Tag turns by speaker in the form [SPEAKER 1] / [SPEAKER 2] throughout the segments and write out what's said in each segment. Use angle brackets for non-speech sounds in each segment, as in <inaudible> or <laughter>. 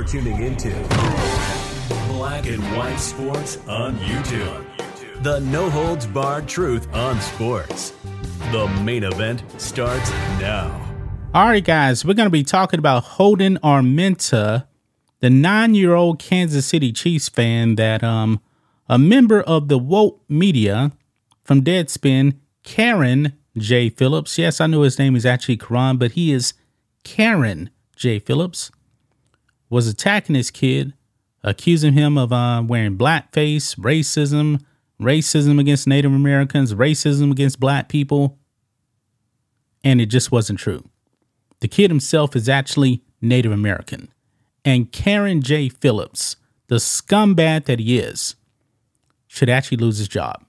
[SPEAKER 1] You're tuning into Black and White Sports on YouTube. The no holds barred truth on sports. The main event starts now.
[SPEAKER 2] All right, guys, we're going to be talking about Holden Armenta, the nine year old Kansas City Chiefs fan that um, a member of the woke media from Deadspin, Karen J. Phillips. Yes, I know his name is actually Carron, but he is Karen J. Phillips. Was attacking this kid, accusing him of uh, wearing blackface, racism, racism against Native Americans, racism against black people. And it just wasn't true. The kid himself is actually Native American. And Karen J. Phillips, the scumbag that he is, should actually lose his job.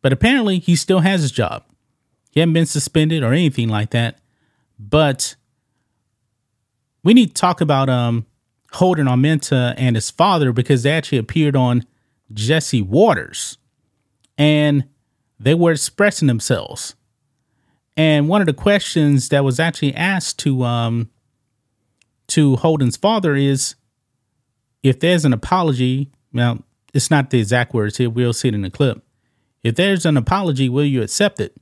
[SPEAKER 2] But apparently, he still has his job. He hasn't been suspended or anything like that. But we need to talk about um, Holden Armenta and his father because they actually appeared on Jesse Watters and they were expressing themselves. And one of the questions that was actually asked to um, to Holden's father is if there's an apology. Now, it's not the exact words here. We'll see it in the clip. If there's an apology, will you accept it?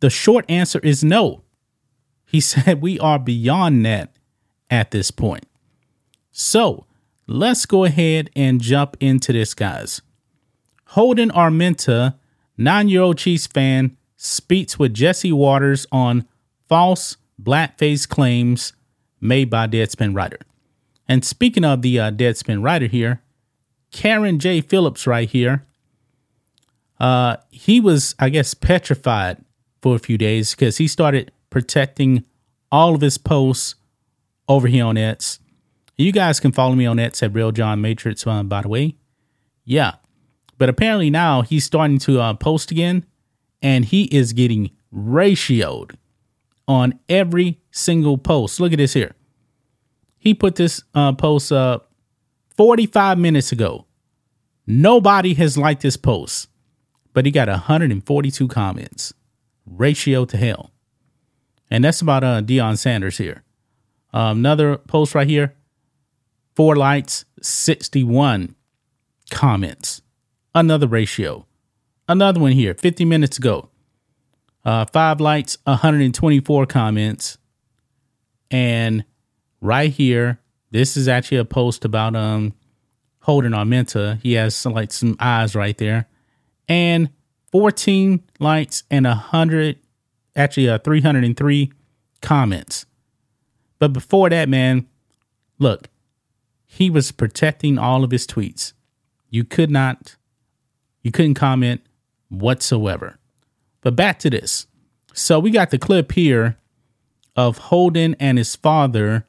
[SPEAKER 2] The short answer is no. He <laughs> said we are beyond that at this point. So let's go ahead and jump into this, guys. Holden Armenta, nine year old Chiefs fan, speaks with Jesse Watters on false blackface claims made by Deadspin writer. And speaking of the uh, Deadspin writer here, Karen J. Phillips, right here, uh, he was, I guess, petrified for a few days because he started protecting all of his posts over here on X. You guys can follow me on X at Real John Matrix, uh, by the way. Yeah. But apparently now he's starting to uh, post again and he is getting ratioed on every single post. Look at this here. He put this uh, post up 45 minutes ago. Nobody has liked this post, but he got 142 comments ratio to hell. And that's about uh, Deion Sanders here. Um, another post right here four likes, 61 comments. Another ratio. Another one here, 50 minutes ago. Uh, five likes, 124 comments. And right here, this is actually a post about um Holden Armenta. He has some, like some eyes right there. And 14 likes and 100 actually uh 303 comments. But before that, man, look, he was protecting all of his tweets. You could not you couldn't comment whatsoever. But back to this. So we got the clip here of Holden and his father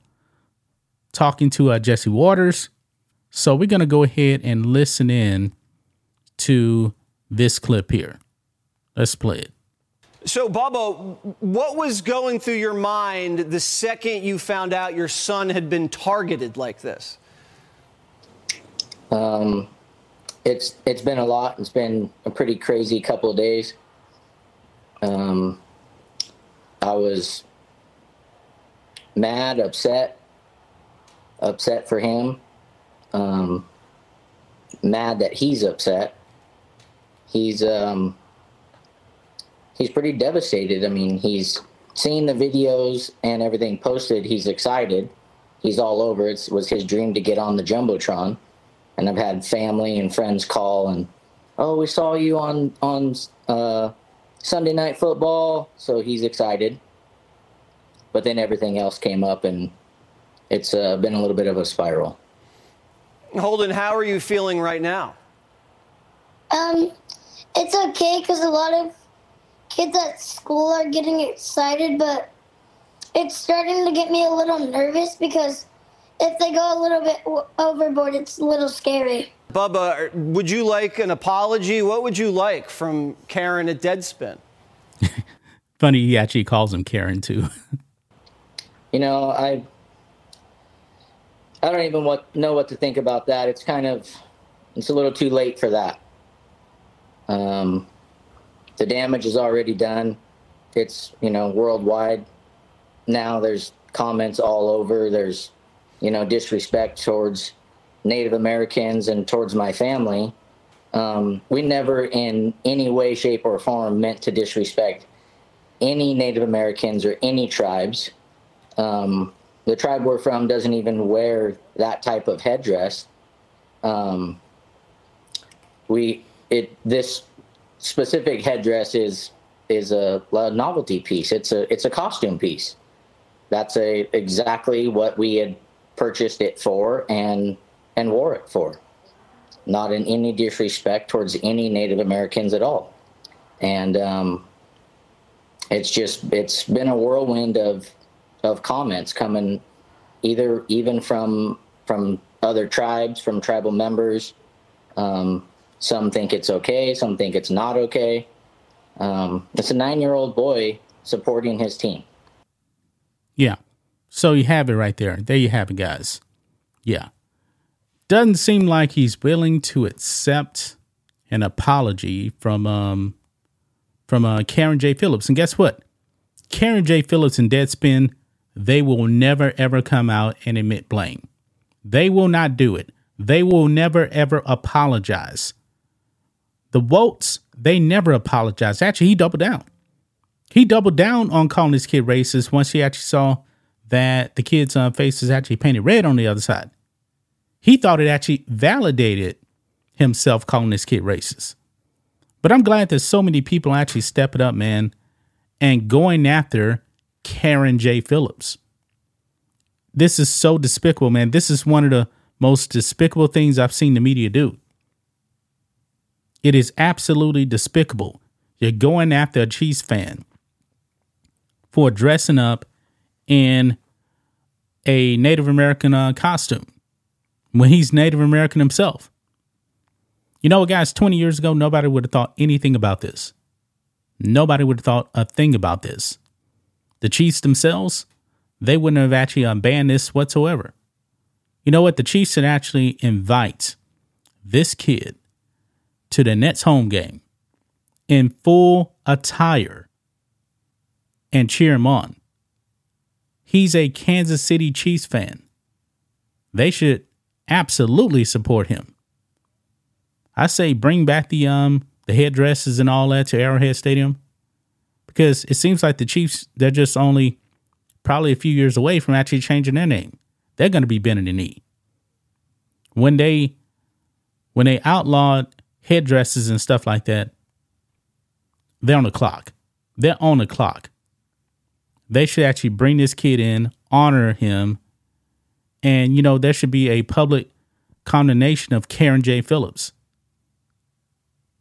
[SPEAKER 2] talking to uh, Jesse Watters. So we're going to go ahead and listen in to this clip here. Let's play it.
[SPEAKER 3] So, Bubba, what was going through your mind the second you found out your son had been targeted like this?
[SPEAKER 4] Um, it's it's been a lot. It's been a pretty crazy couple of days. Um, I was mad, upset, upset for him. Um, mad that he's upset he's um, he's pretty devastated. I mean, he's seen the videos and everything posted. He's excited. He's all over. It was his dream to get on the jumbotron, and I've had family and friends call and, oh, we saw you on on uh, Sunday night football. So he's excited. But then everything else came up, and it's uh, been a little bit of a spiral.
[SPEAKER 3] Holden, how are you feeling right now?
[SPEAKER 5] Um, it's okay because a lot of kids at school are getting excited, but it's starting to get me a little nervous because if they go a little bit overboard, it's a little scary.
[SPEAKER 3] Bubba, would you like an apology? What would you like from Karen at Deadspin? <laughs>
[SPEAKER 2] Funny, he actually calls him Karen too. <laughs>
[SPEAKER 4] you know, I I don't even what, know what to think about that. It's kind of it's a little too late for that. Um, the damage is already done. It's you know worldwide. Now there's comments all over. There's you know, disrespect towards Native Americans and towards my family. Um, we never, in any way, shape, or form, meant to disrespect any Native Americans or any tribes. Um, the tribe we're from doesn't even wear that type of headdress. Um, we it this specific headdress is is a, a, novelty piece. It's a it's a costume piece. That's a exactly what we had purchased it for and and wore it for. Not in any disrespect towards any Native Americans at all. And um, it's just it's been a whirlwind of of comments coming either even from from other tribes, from tribal members. Um, some think it's okay, some think it's not okay. Um, it's a nine year old boy supporting his team.
[SPEAKER 2] Yeah. So you have it right there. There you have it, guys. Yeah. Doesn't seem like he's willing to accept an apology from um from uh, Karen J. Phillips. And guess what? Karen J. Phillips and Deadspin, they will never ever come out and admit blame. They will not do it. They will never ever apologize. The Wolts, they never apologized. Actually, he doubled down. He doubled down on calling this kid racist once he actually saw that the kid's uh, face is actually painted red on the other side. He thought it actually validated himself calling this kid racist. But I'm glad that so many people actually stepping up, man, and going after Karen J. Phillips. This is so despicable, man. This is one of the most despicable things I've seen the media do. It is absolutely despicable. You're going after a Chiefs fan for dressing up in a Native American uh, costume when he's Native American himself. You know what, guys? 20 years ago, nobody would have thought anything about this. Nobody would have thought a thing about this. The Chiefs themselves, they wouldn't have actually uh, banned this whatsoever. You know what? The Chiefs should actually invite this kid to the Nets home game in full attire and cheer him on. He's a Kansas City Chiefs fan. They should absolutely support him. I say bring back the um the headdresses and all that to Arrowhead Stadium because it seems like the Chiefs they're just only probably a few years away from actually changing their name. They're going to be bending the knee. When they when they outlawed headdresses and stuff like that, they're on the clock. They're on the clock. They should actually bring this kid in, honor him, and you know there should be a public condemnation of Karen J. Phillips.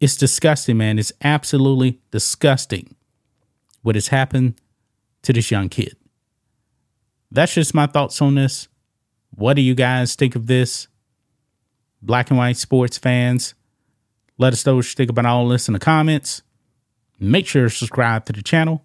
[SPEAKER 2] It's disgusting, man. It's absolutely disgusting what has happened to this young kid. That's just my thoughts on this. What do you guys think of this? Black and white sports fans, let us know what you think about all this in the comments. Make sure to subscribe to the channel.